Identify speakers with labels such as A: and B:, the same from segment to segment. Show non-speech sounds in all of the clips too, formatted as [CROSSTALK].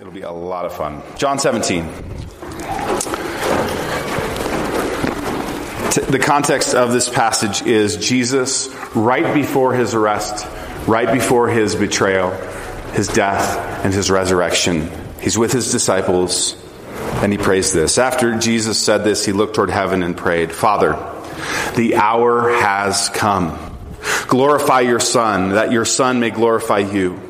A: It'll be a lot of fun. John 17. The context of this passage is Jesus right before his arrest, right before his betrayal, his death, and his resurrection. He's with his disciples, and he prays this. After Jesus said this, he looked toward heaven and prayed, Father, the hour has come. Glorify your Son, that your Son may glorify you.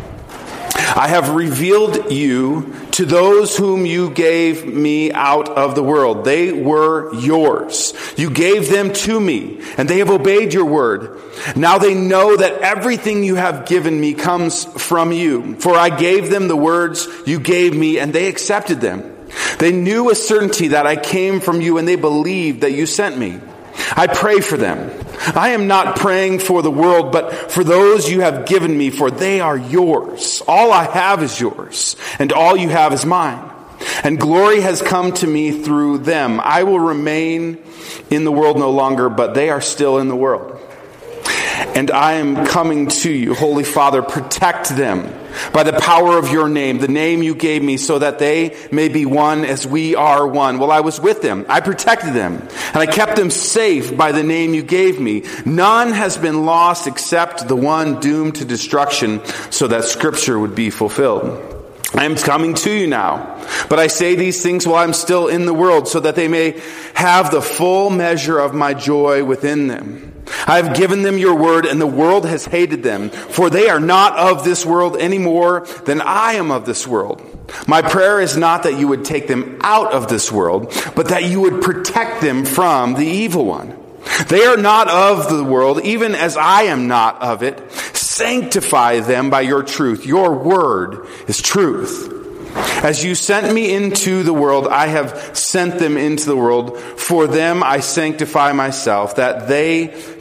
A: I have revealed you to those whom you gave me out of the world. They were yours. You gave them to me, and they have obeyed your word. Now they know that everything you have given me comes from you. For I gave them the words you gave me, and they accepted them. They knew a certainty that I came from you, and they believed that you sent me. I pray for them. I am not praying for the world, but for those you have given me, for they are yours. All I have is yours, and all you have is mine. And glory has come to me through them. I will remain in the world no longer, but they are still in the world. And I am coming to you, Holy Father, protect them by the power of your name, the name you gave me, so that they may be one as we are one. Well, I was with them. I protected them, and I kept them safe by the name you gave me. None has been lost except the one doomed to destruction, so that scripture would be fulfilled. I am coming to you now, but I say these things while I'm still in the world, so that they may have the full measure of my joy within them. I have given them your word, and the world has hated them, for they are not of this world any more than I am of this world. My prayer is not that you would take them out of this world, but that you would protect them from the evil one. They are not of the world, even as I am not of it. Sanctify them by your truth. Your word is truth. As you sent me into the world, I have sent them into the world. For them I sanctify myself, that they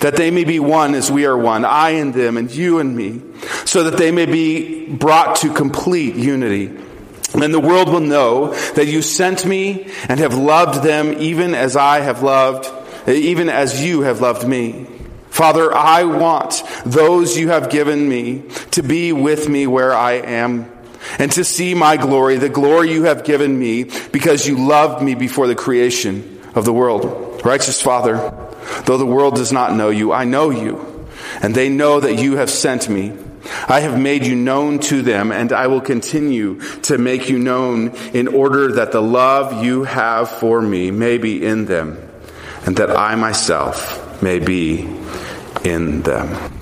A: that they may be one as we are one, I and them, and you and me, so that they may be brought to complete unity. And the world will know that you sent me and have loved them even as I have loved, even as you have loved me. Father, I want those you have given me to be with me where I am and to see my glory, the glory you have given me because you loved me before the creation of the world. Righteous Father, Though the world does not know you, I know you, and they know that you have sent me. I have made you known to them, and I will continue to make you known in order that the love you have for me may be in them, and that I myself may be in them.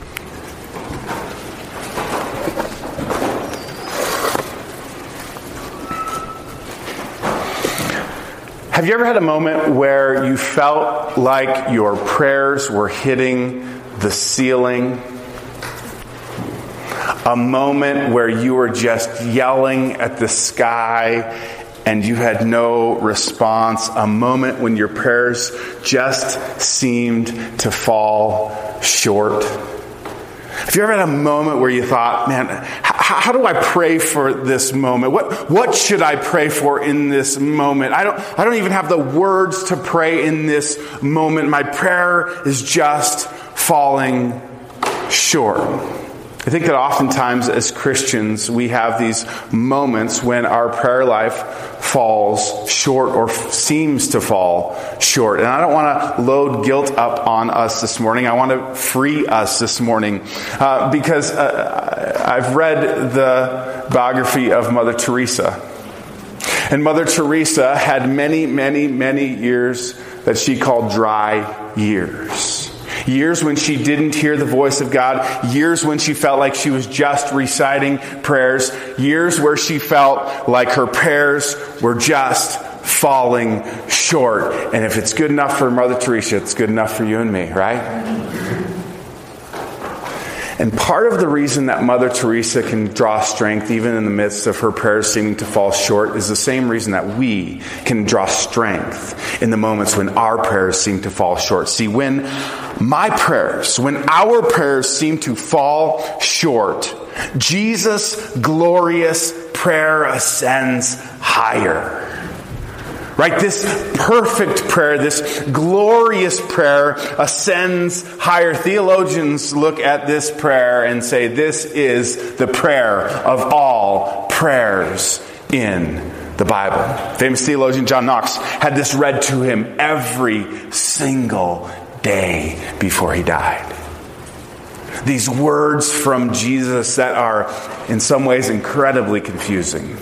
A: Have you ever had a moment where you felt like your prayers were hitting the ceiling? A moment where you were just yelling at the sky and you had no response. A moment when your prayers just seemed to fall short. Have you ever had a moment where you thought, man, how, do I pray for this moment? What, what should I pray for in this moment? I don't, I don't even have the words to pray in this moment. My prayer is just falling short. I think that oftentimes as Christians, we have these moments when our prayer life falls short or seems to fall short. And I don't want to load guilt up on us this morning. I want to free us this morning uh, because uh, I've read the biography of Mother Teresa. And Mother Teresa had many, many, many years that she called dry years. Years when she didn't hear the voice of God. Years when she felt like she was just reciting prayers. Years where she felt like her prayers were just falling short. And if it's good enough for Mother Teresa, it's good enough for you and me, right? And part of the reason that Mother Teresa can draw strength even in the midst of her prayers seeming to fall short is the same reason that we can draw strength in the moments when our prayers seem to fall short. See, when my prayers, when our prayers seem to fall short, Jesus' glorious prayer ascends higher. Right? This perfect prayer, this glorious prayer ascends higher. Theologians look at this prayer and say this is the prayer of all prayers in the Bible. Famous theologian John Knox had this read to him every single day before he died. These words from Jesus that are in some ways incredibly confusing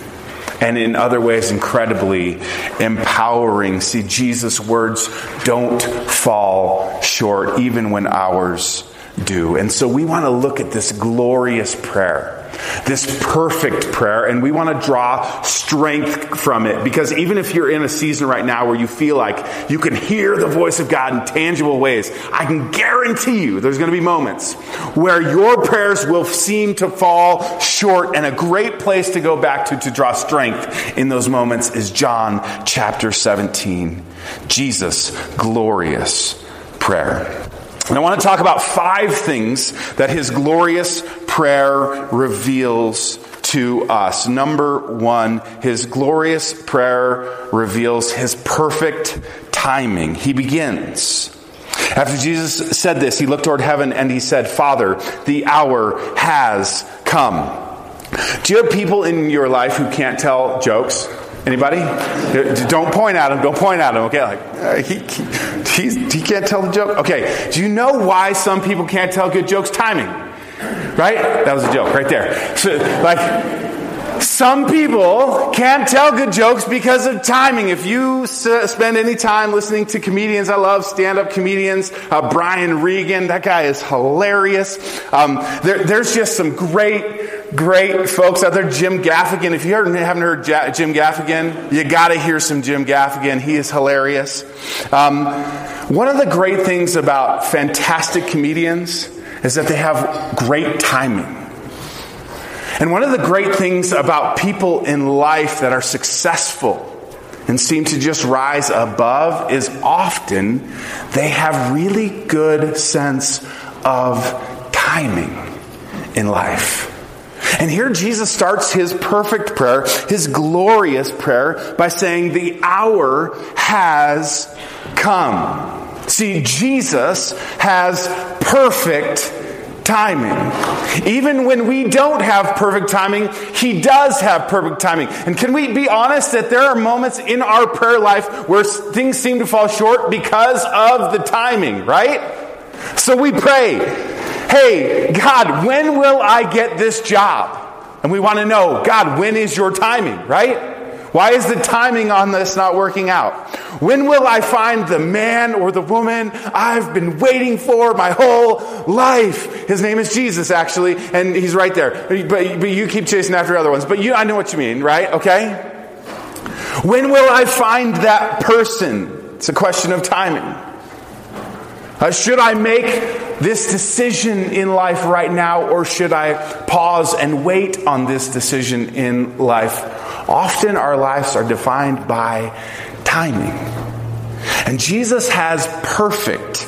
A: and in other ways incredibly empowering. See, Jesus' words don't fall short, even when ours do. And so we want to look at this glorious prayer this perfect prayer, and we want to draw strength from it. Because even if you're in a season right now where you feel like you can hear the voice of God in tangible ways, I can guarantee you there's going to be moments where your prayers will seem to fall short, and a great place to go back to to draw strength in those moments is John chapter 17. Jesus' glorious prayer. And I want to talk about five things that his glorious prayer reveals to us. Number one, his glorious prayer reveals his perfect timing. He begins. After Jesus said this, he looked toward heaven and he said, Father, the hour has come. Do you have people in your life who can't tell jokes? Anybody? Don't point at him. Don't point at him. Okay, like uh, he, he, he can't tell the joke. Okay, do you know why some people can't tell good jokes? Timing, right? That was a joke right there. So, like some people can't tell good jokes because of timing. If you spend any time listening to comedians, I love stand-up comedians. Uh, Brian Regan, that guy is hilarious. Um, there, there's just some great, great folks out there. Jim Gaffigan. If you haven't heard Jim Gaffigan, you got to hear some Jim Gaffigan. He is hilarious. Um, one of the great things about fantastic comedians is that they have great timing. And one of the great things about people in life that are successful and seem to just rise above is often they have really good sense of timing in life. And here Jesus starts his perfect prayer, his glorious prayer, by saying, The hour has come. See, Jesus has perfect timing. Even when we don't have perfect timing, He does have perfect timing. And can we be honest that there are moments in our prayer life where things seem to fall short because of the timing, right? So we pray, hey, God, when will I get this job? And we want to know, God, when is your timing, right? Why is the timing on this not working out? When will I find the man or the woman I've been waiting for my whole life? His name is Jesus, actually, and he's right there. But, but you keep chasing after other ones. But you, I know what you mean, right? Okay? When will I find that person? It's a question of timing. Uh, should I make this decision in life right now, or should I pause and wait on this decision in life? Often our lives are defined by timing. And Jesus has perfect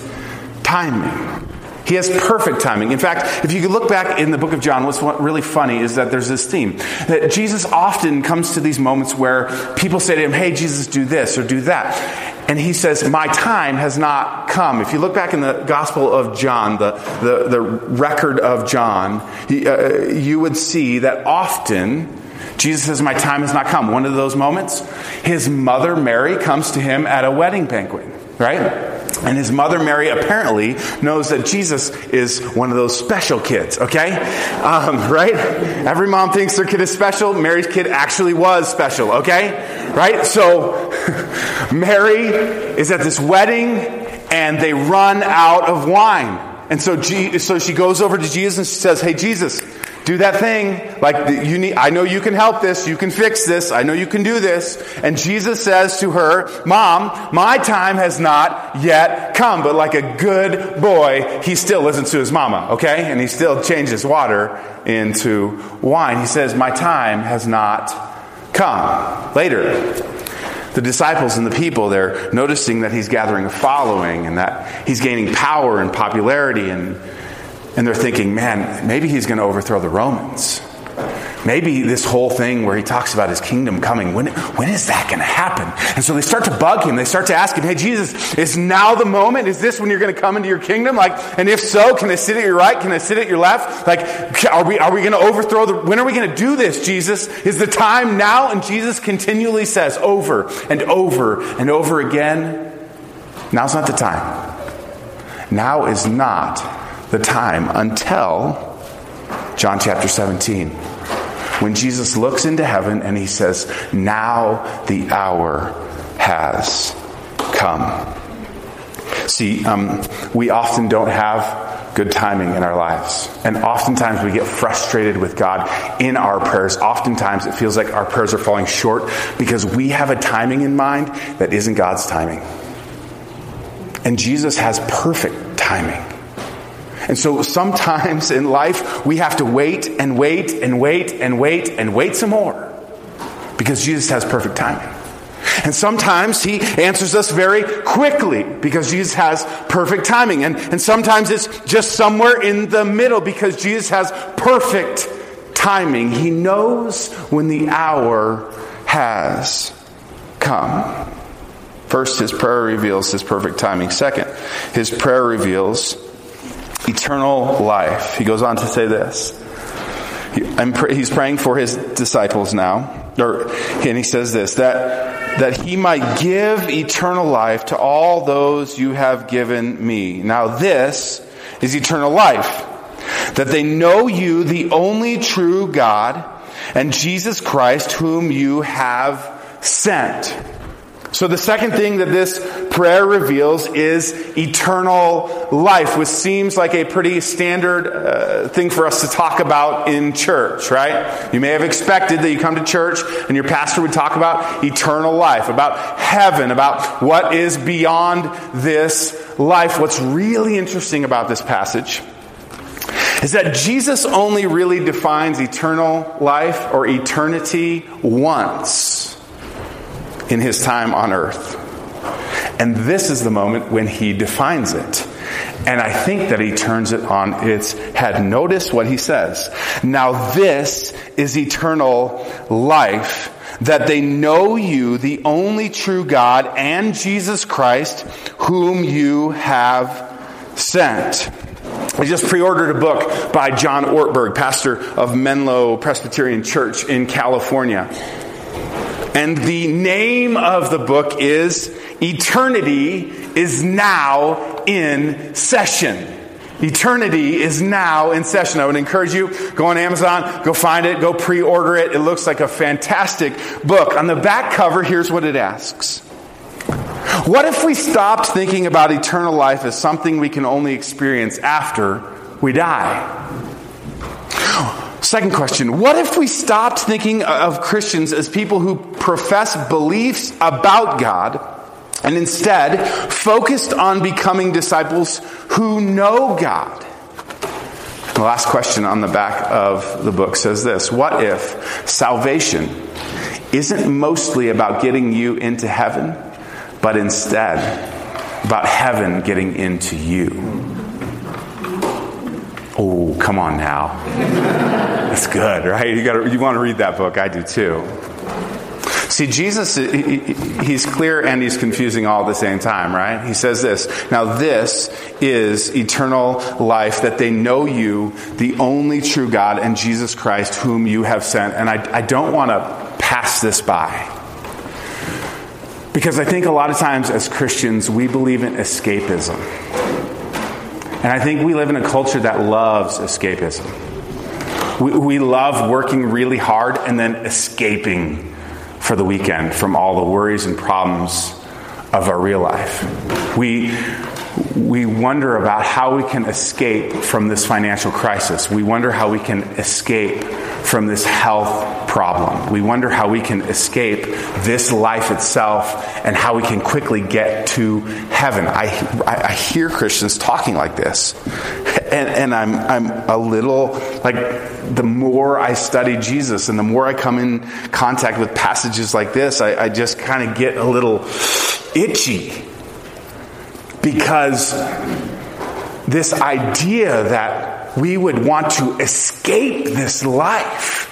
A: timing. He has perfect timing. In fact, if you look back in the book of John, what's really funny is that there's this theme that Jesus often comes to these moments where people say to him, Hey, Jesus, do this or do that. And he says, My time has not come. If you look back in the Gospel of John, the, the, the record of John, he, uh, you would see that often Jesus says, My time has not come. One of those moments, his mother Mary comes to him at a wedding banquet, right? And his mother Mary apparently knows that Jesus is one of those special kids, okay? Um, right? Every mom thinks their kid is special. Mary's kid actually was special, okay? Right? So, [LAUGHS] Mary is at this wedding and they run out of wine. And so, so she goes over to Jesus and she says, Hey, Jesus, do that thing. Like you need, I know you can help this. You can fix this. I know you can do this. And Jesus says to her, Mom, my time has not yet come. But like a good boy, he still listens to his mama, okay? And he still changes water into wine. He says, My time has not come. Later, the disciples and the people, they're noticing that he's gathering a following and that he's gaining power and popularity and and they're thinking, man, maybe he's going to overthrow the Romans. Maybe this whole thing where he talks about his kingdom coming, when, when is that going to happen? And so they start to bug him. They start to ask him, hey, Jesus, is now the moment? Is this when you're going to come into your kingdom? Like, and if so, can I sit at your right? Can I sit at your left? Like, are we, are we going to overthrow the, when are we going to do this, Jesus? Is the time now? And Jesus continually says over and over and over again, now's not the time. Now is not the time until John chapter 17. When Jesus looks into heaven and he says, Now the hour has come. See, um, we often don't have good timing in our lives. And oftentimes we get frustrated with God in our prayers. Oftentimes it feels like our prayers are falling short because we have a timing in mind that isn't God's timing. And Jesus has perfect timing. And so sometimes in life, we have to wait and wait and wait and wait and wait some more because Jesus has perfect timing. And sometimes he answers us very quickly because Jesus has perfect timing. And, and sometimes it's just somewhere in the middle because Jesus has perfect timing. He knows when the hour has come. First, his prayer reveals his perfect timing. Second, his prayer reveals eternal life. He goes on to say this. he's praying for his disciples now, or, and he says this that that he might give eternal life to all those you have given me. Now, this is eternal life, that they know you, the only true God, and Jesus Christ, whom you have sent. So the second thing that this prayer reveals is eternal life, which seems like a pretty standard uh, thing for us to talk about in church, right? You may have expected that you come to church and your pastor would talk about eternal life, about heaven, about what is beyond this life. What's really interesting about this passage is that Jesus only really defines eternal life or eternity once in his time on earth. And this is the moment when he defines it. And I think that he turns it on its head. Notice what he says. Now this is eternal life, that they know you, the only true God, and Jesus Christ, whom you have sent. I just pre-ordered a book by John Ortberg, pastor of Menlo Presbyterian Church in California. And the name of the book is Eternity is Now in Session. Eternity is now in session. I would encourage you, go on Amazon, go find it, go pre-order it. It looks like a fantastic book. On the back cover, here's what it asks. What if we stopped thinking about eternal life as something we can only experience after we die? Second question What if we stopped thinking of Christians as people who profess beliefs about God and instead focused on becoming disciples who know God? The last question on the back of the book says this What if salvation isn't mostly about getting you into heaven, but instead about heaven getting into you? Oh, come on now. That's good, right? You got you want to read that book. I do too. See, Jesus, he's clear and he's confusing all at the same time, right? He says this. Now, this is eternal life, that they know you, the only true God, and Jesus Christ, whom you have sent. And I, I don't want to pass this by. Because I think a lot of times as Christians, we believe in escapism. And I think we live in a culture that loves escapism. We, we love working really hard and then escaping for the weekend from all the worries and problems of our real life. We, we wonder about how we can escape from this financial crisis. We wonder how we can escape from this health problem. We wonder how we can escape this life itself and how we can quickly get to heaven. I, I hear Christians talking like this. And, and I'm, I'm a little like, the more I study Jesus and the more I come in contact with passages like this, I, I just kind of get a little itchy because this idea that we would want to escape this life,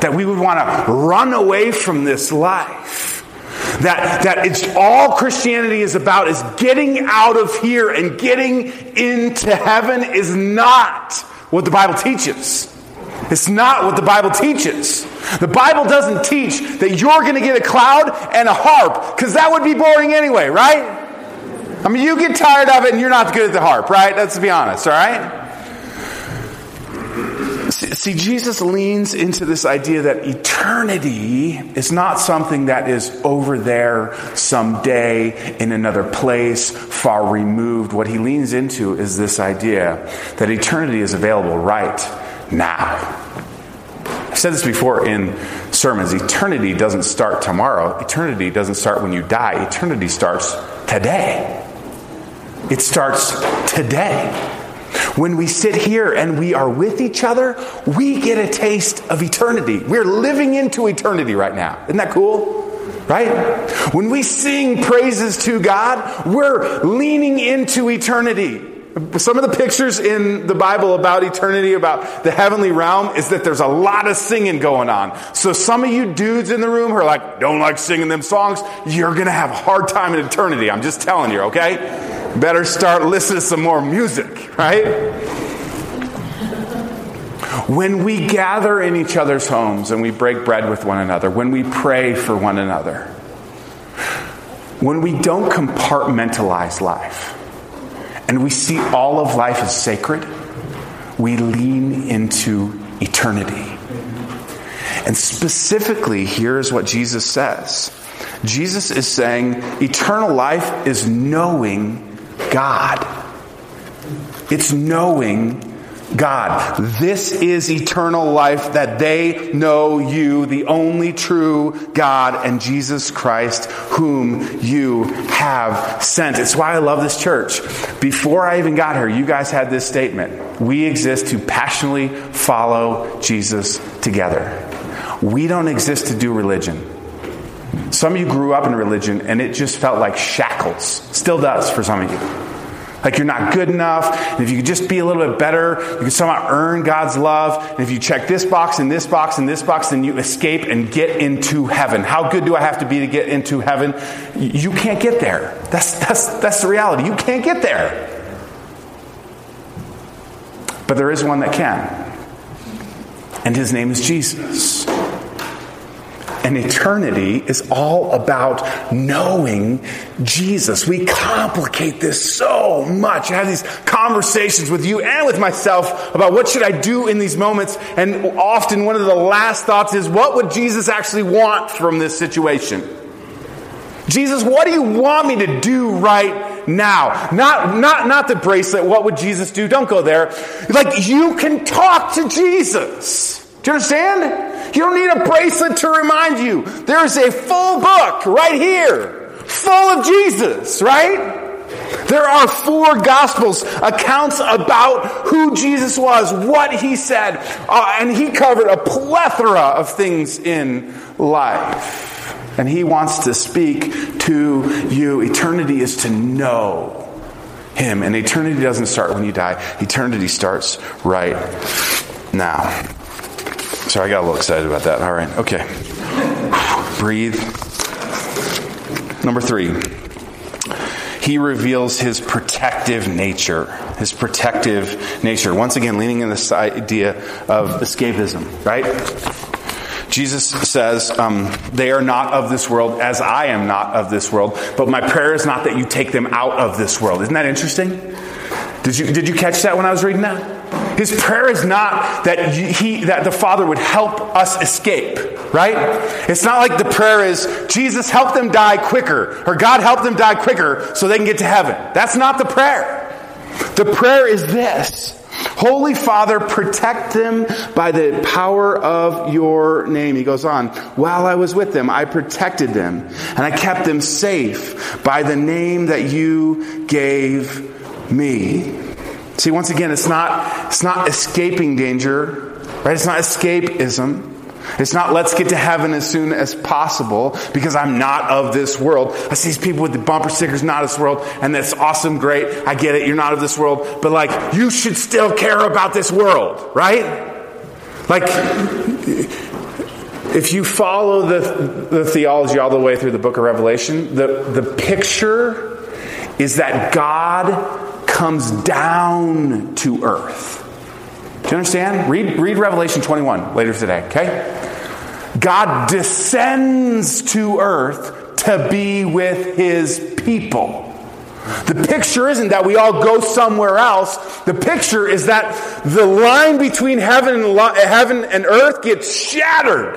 A: that we would want to run away from this life, that, that it's all Christianity is about is getting out of here and getting into heaven is not what the Bible teaches. It's not what the Bible teaches. The Bible doesn't teach that you're going to get a cloud and a harp, because that would be boring anyway, right? I mean, you get tired of it and you're not good at the harp, right? Let's be honest, all right? See, Jesus leans into this idea that eternity is not something that is over there someday in another place, far removed. What he leans into is this idea that eternity is available right now. I've said this before in sermons. Eternity doesn't start tomorrow. Eternity doesn't start when you die. Eternity starts today. It starts today. When we sit here and we are with each other, we get a taste of eternity. We're living into eternity right now. Isn't that cool? Right? When we sing praises to God, we're leaning into eternity. Some of the pictures in the Bible about eternity, about the heavenly realm, is that there's a lot of singing going on. So some of you dudes in the room who are like, don't like singing them songs, you're going to have a hard time in eternity. I'm just telling you, okay? Better start listening to some more music, right? When we gather in each other's homes and we break bread with one another, when we pray for one another, when we don't compartmentalize life and we see all of life as sacred, we lean into eternity. And specifically, here's what Jesus says Jesus is saying eternal life is knowing God. It's knowing God. This is eternal life that they know you, the only true God, and Jesus Christ, whom you have sent. It's why I love this church. Before I even got here, you guys had this statement. We exist to passionately follow Jesus together. We don't exist to do religion. Some of you grew up in religion and it just felt like shackles. Still does for some of you. Like you're not good enough. And if you could just be a little bit better, you could somehow earn God's love. And if you check this box and this box and this box, then you escape and get into heaven. How good do I have to be to get into heaven? You can't get there. That's, that's, that's the reality. You can't get there. But there is one that can. And his name is Jesus and eternity is all about knowing Jesus. We complicate this so much. I have these conversations with you and with myself about what should I do in these moments. And often one of the last thoughts is, what would Jesus actually want from this situation? Jesus, what do you want me to do right now? Not, not, not the bracelet. What would Jesus do? Don't go there. Like, you can talk to Jesus. You understand? You don't need a bracelet to remind you. There's a full book right here, full of Jesus, right? There are four gospels, accounts about who Jesus was, what he said, uh, and he covered a plethora of things in life. And he wants to speak to you. Eternity is to know him, and eternity doesn't start when you die, eternity starts right now. Sorry, I got a little excited about that. All right, okay. Breathe. Number three, he reveals his protective nature. His protective nature. Once again, leaning in this idea of escapism, right? Jesus says, um, They are not of this world as I am not of this world, but my prayer is not that you take them out of this world. Isn't that interesting? Did you, did you catch that when I was reading that? His prayer is not that he that the Father would help us escape, right? It's not like the prayer is Jesus help them die quicker or God help them die quicker so they can get to heaven. That's not the prayer. The prayer is this. Holy Father, protect them by the power of your name. He goes on, while I was with them, I protected them and I kept them safe by the name that you gave me. See, once again, it's not, it's not escaping danger, right? It's not escapism. It's not let's get to heaven as soon as possible because I'm not of this world. I see these people with the bumper stickers, not of this world, and that's awesome, great. I get it, you're not of this world, but like, you should still care about this world, right? Like, if you follow the, the theology all the way through the book of Revelation, the, the picture is that God comes down to earth. Do you understand? Read, read Revelation 21 later today, okay? God descends to earth to be with his people. The picture isn't that we all go somewhere else. The picture is that the line between heaven and, heaven and earth gets shattered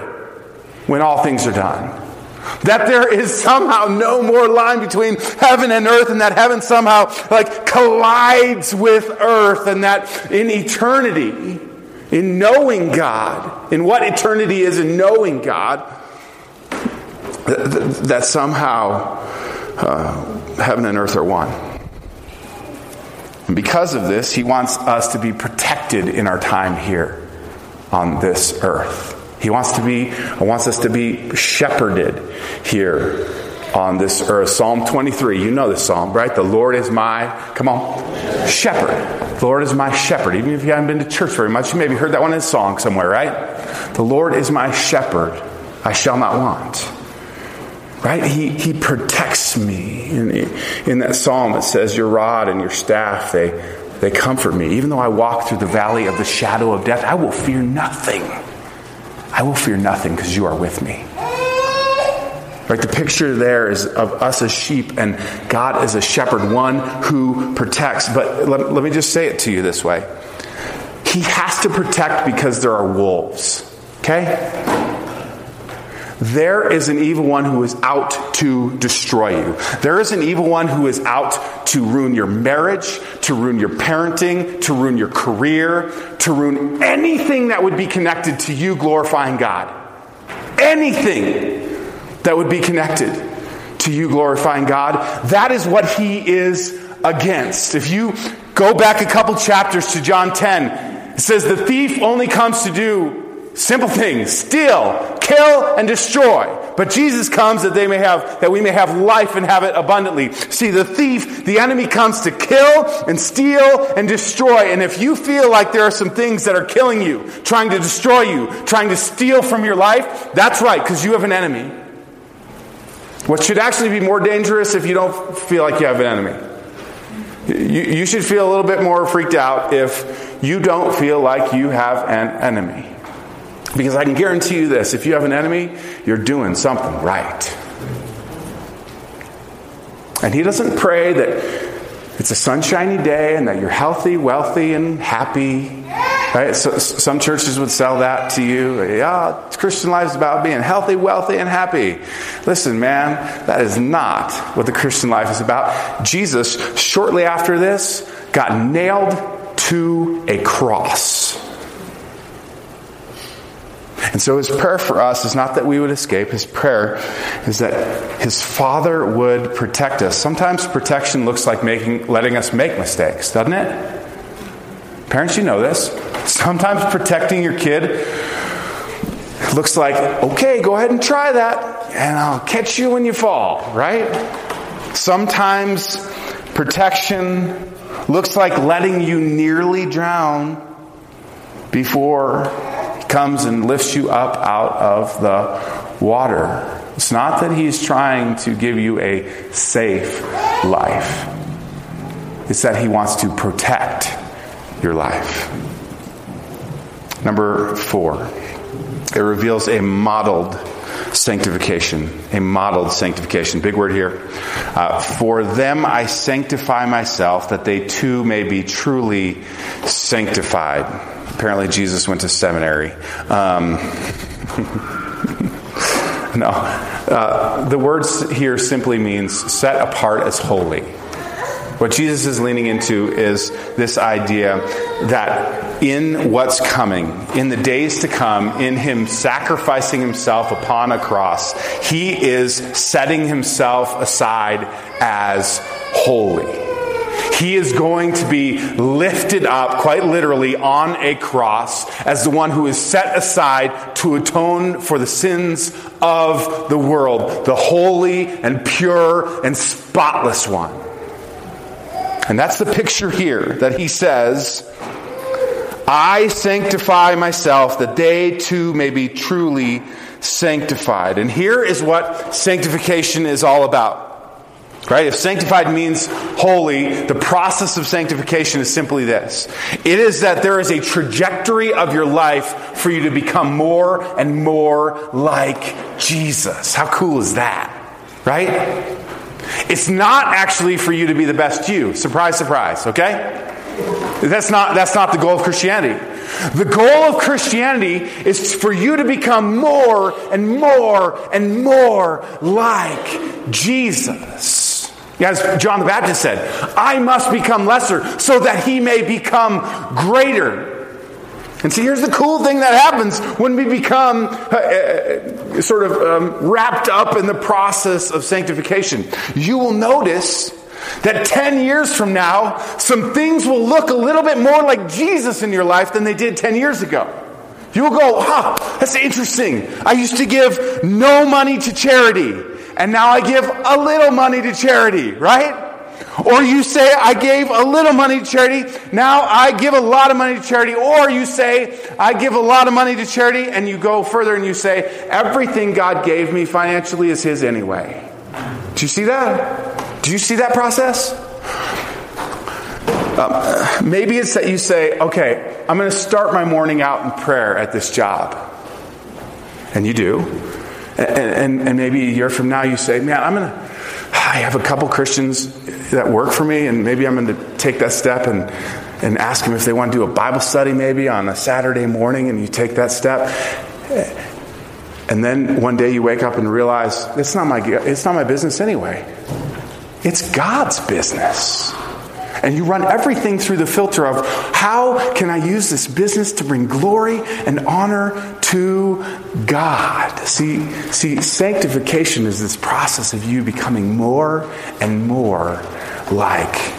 A: when all things are done. That there is somehow no more line between heaven and earth, and that heaven somehow like collides with earth, and that in eternity, in knowing God, in what eternity is in knowing God, that somehow uh, heaven and earth are one. And because of this, he wants us to be protected in our time here on this earth. He wants to be, uh, wants us to be shepherded here on this earth. Psalm 23, you know this psalm, right? The Lord is my, come on, shepherd. The Lord is my shepherd. Even if you haven't been to church very much, you maybe heard that one in a song somewhere, right? The Lord is my shepherd. I shall not want. Right? He, he protects me. In, in that psalm, it says, Your rod and your staff, they, they comfort me. Even though I walk through the valley of the shadow of death, I will fear nothing I will fear nothing because you are with me. Right, the picture there is of us as sheep and God as a shepherd, one who protects. But let, let me just say it to you this way He has to protect because there are wolves. Okay? There is an evil one who is out to destroy you. There is an evil one who is out to ruin your marriage, to ruin your parenting, to ruin your career, to ruin anything that would be connected to you glorifying God. Anything that would be connected to you glorifying God. That is what he is against. If you go back a couple chapters to John 10, it says the thief only comes to do Simple things. Steal, kill, and destroy. But Jesus comes that they may have, that we may have life and have it abundantly. See, the thief, the enemy comes to kill and steal and destroy. And if you feel like there are some things that are killing you, trying to destroy you, trying to steal from your life, that's right, because you have an enemy. What should actually be more dangerous if you don't feel like you have an enemy? You, you should feel a little bit more freaked out if you don't feel like you have an enemy. Because I can guarantee you this if you have an enemy, you're doing something right. And he doesn't pray that it's a sunshiny day and that you're healthy, wealthy, and happy. Right? So, some churches would sell that to you. Yeah, Christian life is about being healthy, wealthy, and happy. Listen, man, that is not what the Christian life is about. Jesus, shortly after this, got nailed to a cross. And so his prayer for us is not that we would escape. His prayer is that his father would protect us. Sometimes protection looks like making, letting us make mistakes, doesn't it? Parents, you know this. Sometimes protecting your kid looks like, okay, go ahead and try that, and I'll catch you when you fall, right? Sometimes protection looks like letting you nearly drown before comes and lifts you up out of the water. It's not that he's trying to give you a safe life, it's that he wants to protect your life. Number four, it reveals a modeled sanctification, a modeled sanctification. Big word here. Uh, for them I sanctify myself, that they too may be truly sanctified. Apparently, Jesus went to seminary. Um, [LAUGHS] no. Uh, the words here simply means set apart as holy. What Jesus is leaning into is this idea that in what's coming, in the days to come, in Him sacrificing Himself upon a cross, He is setting Himself aside as holy. He is going to be lifted up, quite literally, on a cross as the one who is set aside to atone for the sins of the world, the holy and pure and spotless one. And that's the picture here that he says, I sanctify myself that they too may be truly sanctified. And here is what sanctification is all about. Right? If sanctified means holy, the process of sanctification is simply this. It is that there is a trajectory of your life for you to become more and more like Jesus. How cool is that? Right? It's not actually for you to be the best you. Surprise, surprise, okay? That's not, that's not the goal of Christianity. The goal of Christianity is for you to become more and more and more like Jesus. As John the Baptist said, I must become lesser so that he may become greater. And see, here's the cool thing that happens when we become uh, uh, sort of um, wrapped up in the process of sanctification. You will notice that 10 years from now, some things will look a little bit more like Jesus in your life than they did 10 years ago. You will go, huh, that's interesting. I used to give no money to charity, and now I give a little money to charity, right? Or you say, I gave a little money to charity, now I give a lot of money to charity. Or you say, I give a lot of money to charity, and you go further and you say, everything God gave me financially is His anyway. Do you see that? Do you see that process? Um, maybe it's that you say, okay, I'm going to start my morning out in prayer at this job. And you do. And, and, and maybe a year from now you say, man, I'm going to, I have a couple Christians that work for me, and maybe I'm going to take that step and, and ask them if they want to do a Bible study maybe on a Saturday morning, and you take that step. And then one day you wake up and realize it's not my, it's not my business anyway. It's God's business. And you run everything through the filter of how can I use this business to bring glory and honor to God? See, see, sanctification is this process of you becoming more and more like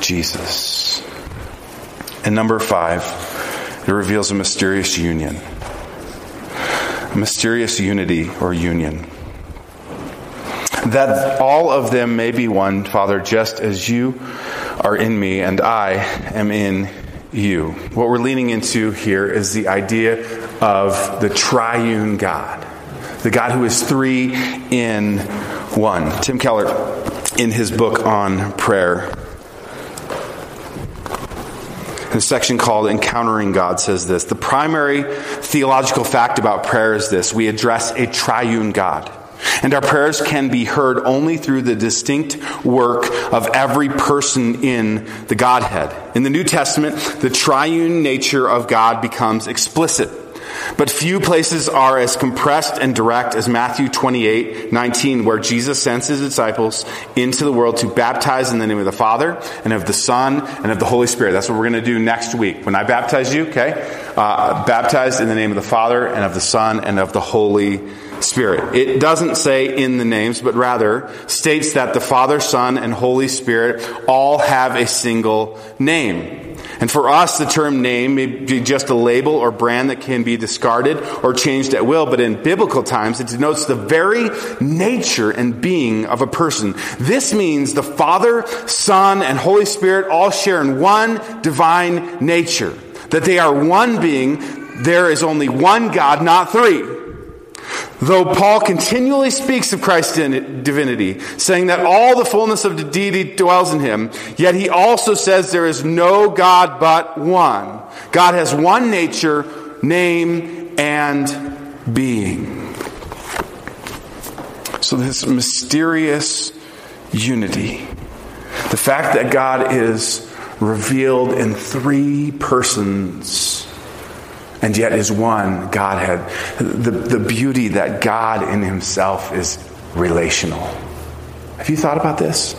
A: Jesus. And number five, it reveals a mysterious union. A mysterious unity or union that all of them may be one, Father, just as you are in me and I am in you. What we're leaning into here is the idea of the triune God, the God who is three in one. Tim Keller, in his book on prayer, in a section called Encountering God says this The primary theological fact about prayer is this we address a triune God. And our prayers can be heard only through the distinct work of every person in the Godhead. In the New Testament, the triune nature of God becomes explicit. But few places are as compressed and direct as Matthew 28, 19, where Jesus sends his disciples into the world to baptize in the name of the Father and of the Son and of the Holy Spirit. That's what we're going to do next week. When I baptize you, okay? Uh, baptized in the name of the Father and of the Son and of the Holy Spirit. It doesn't say in the names, but rather states that the Father, Son, and Holy Spirit all have a single name. And for us, the term name may be just a label or brand that can be discarded or changed at will, but in biblical times, it denotes the very nature and being of a person. This means the Father, Son, and Holy Spirit all share in one divine nature. That they are one being, there is only one God, not three. Though Paul continually speaks of Christ's divinity, saying that all the fullness of the deity dwells in him, yet he also says there is no God but one. God has one nature, name, and being. So, this mysterious unity, the fact that God is revealed in three persons and yet is one Godhead, the, the beauty that God in Himself is relational. Have you thought about this?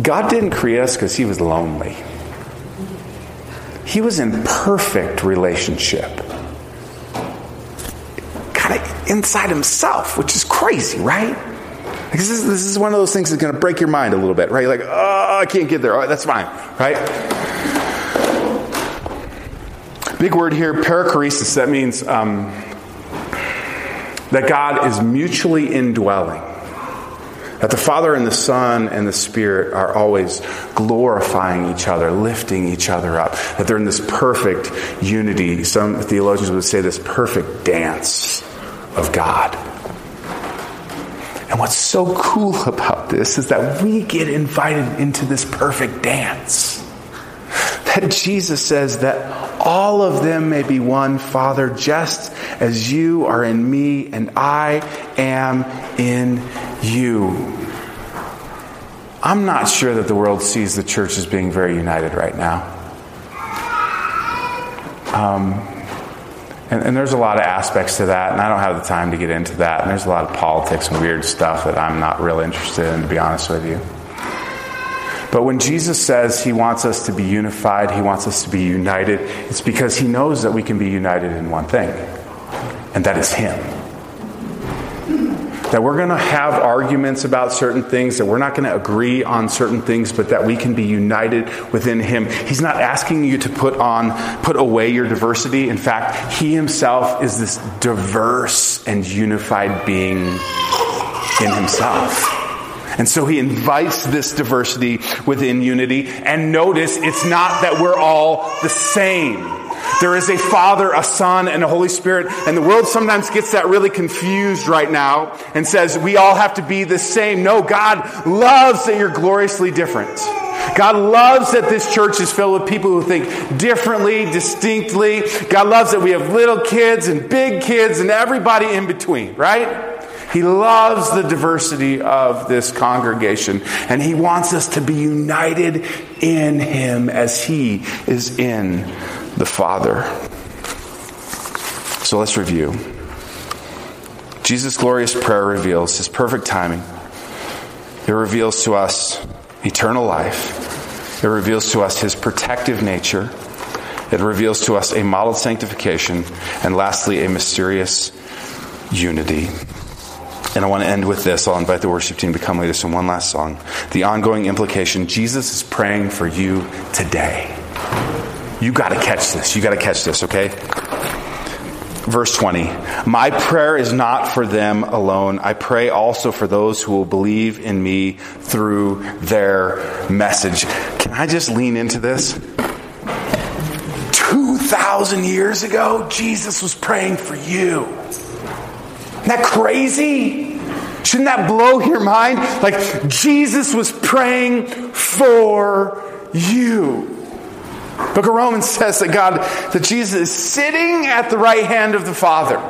A: God didn't create us because He was lonely. He was in perfect relationship. Kind of inside himself, which is crazy, right? Because this, is one of those things that's going to break your mind a little bit, right? You're like, oh, I can't get there. That's fine, right? Big word here, perichoresis. That means um, that God is mutually indwelling. That the Father and the Son and the Spirit are always glorifying each other, lifting each other up. That they're in this perfect unity. Some theologians would say this perfect dance of God. And what's so cool about this is that we get invited into this perfect dance. Jesus says that all of them may be one, Father, just as you are in me and I am in you. I'm not sure that the world sees the church as being very united right now. Um, and, and, there's a lot of aspects to that, and I don't have the time to get into that. And there's a lot of politics and weird stuff that I'm not real interested in, to be honest with you. But when Jesus says he wants us to be unified, he wants us to be united, it's because he knows that we can be united in one thing, and that is him. That we're going to have arguments about certain things, that we're not going to agree on certain things, but that we can be united within Him. He's not asking you to put on, put away your diversity. In fact, He Himself is this diverse and unified being in Himself. And so he invites this diversity within unity. And notice it's not that we're all the same. There is a Father, a Son, and a Holy Spirit. And the world sometimes gets that really confused right now and says we all have to be the same. No, God loves that you're gloriously different. God loves that this church is filled with people who think differently, distinctly. God loves that we have little kids and big kids and everybody in between, right? He loves the diversity of this congregation, and He wants us to be united in Him as He is in the Father. So let's review. Jesus' glorious prayer reveals His perfect timing. It reveals to us eternal life. It reveals to us His protective nature. It reveals to us a modeled sanctification. And lastly, a mysterious unity. And I want to end with this. I'll invite the worship team to come lead us in one last song. The ongoing implication Jesus is praying for you today. You got to catch this. You got to catch this, okay? Verse 20 My prayer is not for them alone. I pray also for those who will believe in me through their message. Can I just lean into this? 2,000 years ago, Jesus was praying for you. That crazy? Shouldn't that blow your mind? Like, Jesus was praying for you. Book of Romans says that God, that Jesus is sitting at the right hand of the Father,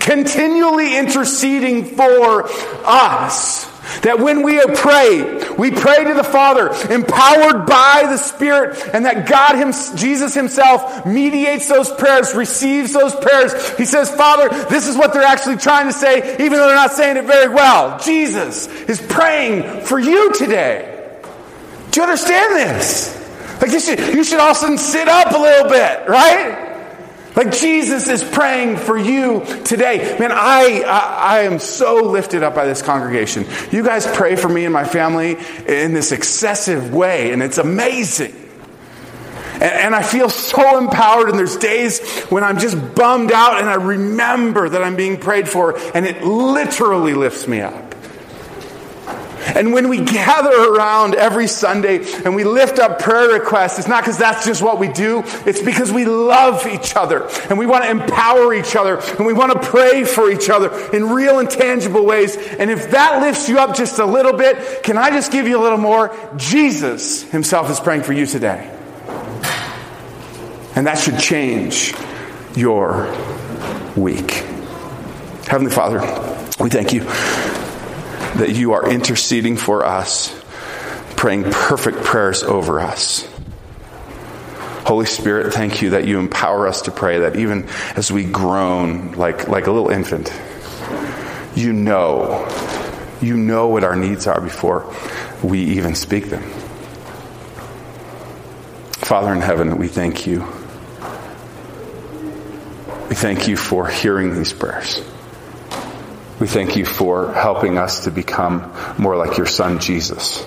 A: continually interceding for us. That when we pray, we pray to the Father, empowered by the Spirit, and that God, him, Jesus Himself, mediates those prayers, receives those prayers. He says, Father, this is what they're actually trying to say, even though they're not saying it very well. Jesus is praying for you today. Do you understand this? Like you should, you should all of a sudden sit up a little bit, right? Like Jesus is praying for you today. Man, I, I, I, am so lifted up by this congregation. You guys pray for me and my family in this excessive way, and it's amazing. And, and I feel so empowered, and there's days when I'm just bummed out, and I remember that I'm being prayed for, and it literally lifts me up. And when we gather around every Sunday and we lift up prayer requests, it's not because that's just what we do. It's because we love each other and we want to empower each other and we want to pray for each other in real and tangible ways. And if that lifts you up just a little bit, can I just give you a little more? Jesus himself is praying for you today. And that should change your week. Heavenly Father, We thank you that you are interceding for us, praying perfect prayers over us. Holy Spirit, thank you that you empower us to pray, that even as we groan like, like a little infant, you know, you know what our needs are before we even speak them. Father in heaven, we thank you. We thank you for hearing these prayers. We thank you for helping us to become more like your son, Jesus.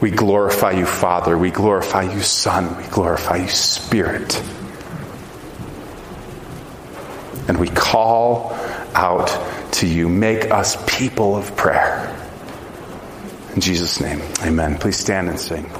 A: We glorify you, Father. We glorify you, Son. We glorify you, Spirit. And we call out to you. Make us people of prayer. In Jesus' name, amen. Please stand and sing.